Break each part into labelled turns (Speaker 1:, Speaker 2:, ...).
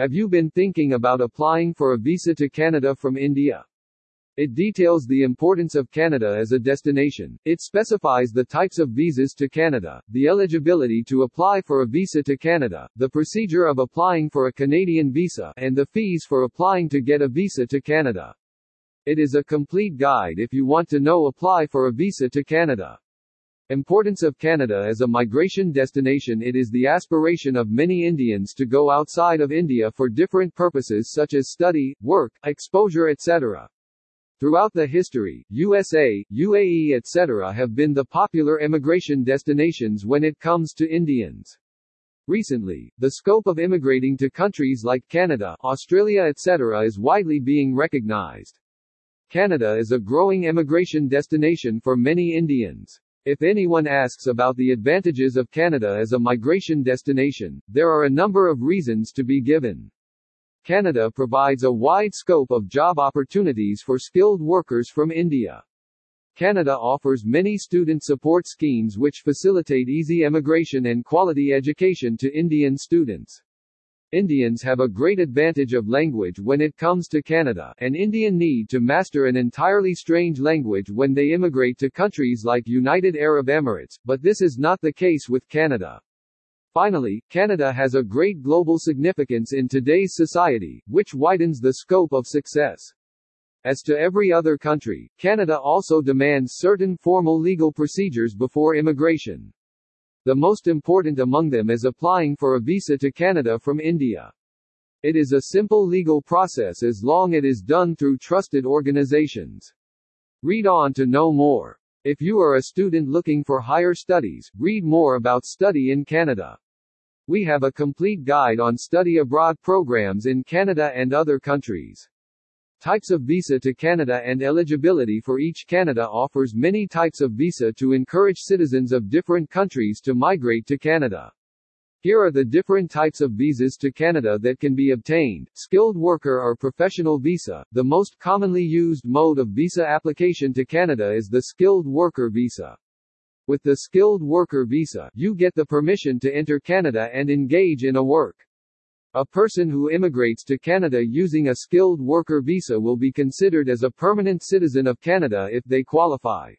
Speaker 1: Have you been thinking about applying for a visa to Canada from India? It details the importance of Canada as a destination. It specifies the types of visas to Canada, the eligibility to apply for a visa to Canada, the procedure of applying for a Canadian visa, and the fees for applying to get a visa to Canada. It is a complete guide if you want to know apply for a visa to Canada. Importance of Canada as a migration destination It is the aspiration of many Indians to go outside of India for different purposes such as study, work, exposure etc. Throughout the history, USA, UAE etc. have been the popular immigration destinations when it comes to Indians. Recently, the scope of immigrating to countries like Canada, Australia etc. is widely being recognized. Canada is a growing immigration destination for many Indians. If anyone asks about the advantages of Canada as a migration destination, there are a number of reasons to be given. Canada provides a wide scope of job opportunities for skilled workers from India. Canada offers many student support schemes which facilitate easy emigration and quality education to Indian students. Indians have a great advantage of language when it comes to Canada, and Indian need to master an entirely strange language when they immigrate to countries like United Arab Emirates, but this is not the case with Canada. Finally, Canada has a great global significance in today's society, which widens the scope of success. As to every other country, Canada also demands certain formal legal procedures before immigration. The most important among them is applying for a visa to Canada from India. It is a simple legal process as long as it is done through trusted organizations. Read on to know more. If you are a student looking for higher studies, read more about study in Canada. We have a complete guide on study abroad programs in Canada and other countries. Types of visa to Canada and eligibility for each Canada offers many types of visa to encourage citizens of different countries to migrate to Canada. Here are the different types of visas to Canada that can be obtained. Skilled worker or professional visa. The most commonly used mode of visa application to Canada is the skilled worker visa. With the skilled worker visa, you get the permission to enter Canada and engage in a work. A person who immigrates to Canada using a skilled worker visa will be considered as a permanent citizen of Canada if they qualify.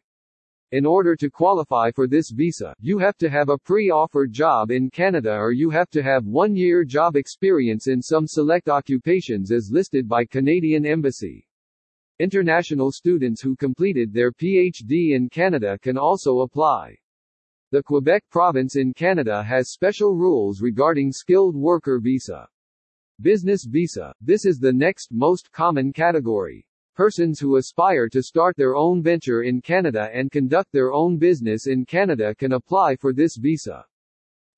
Speaker 1: In order to qualify for this visa, you have to have a pre-offered job in Canada or you have to have one year job experience in some select occupations as listed by Canadian Embassy. International students who completed their PhD in Canada can also apply. The Quebec province in Canada has special rules regarding skilled worker visa. Business visa, this is the next most common category. Persons who aspire to start their own venture in Canada and conduct their own business in Canada can apply for this visa.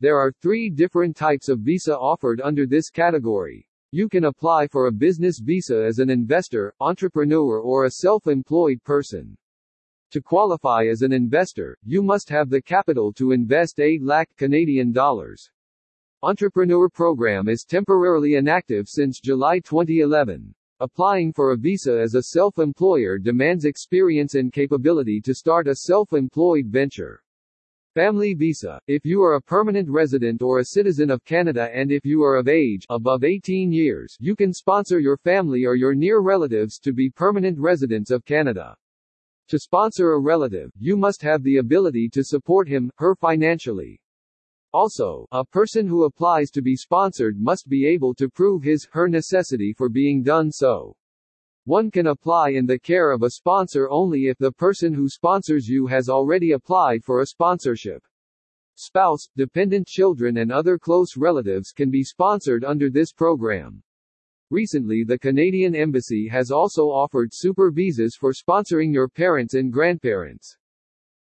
Speaker 1: There are three different types of visa offered under this category. You can apply for a business visa as an investor, entrepreneur or a self-employed person. To qualify as an investor, you must have the capital to invest 8 lakh Canadian dollars. Entrepreneur program is temporarily inactive since July 2011. Applying for a visa as a self-employer demands experience and capability to start a self-employed venture. Family visa, if you are a permanent resident or a citizen of Canada and if you are of age, above 18 years, you can sponsor your family or your near relatives to be permanent residents of Canada. To sponsor a relative, you must have the ability to support him, her financially. Also, a person who applies to be sponsored must be able to prove his, her necessity for being done so. One can apply in the care of a sponsor only if the person who sponsors you has already applied for a sponsorship. Spouse, dependent children and other close relatives can be sponsored under this program. Recently the Canadian Embassy has also offered super visas for sponsoring your parents and grandparents.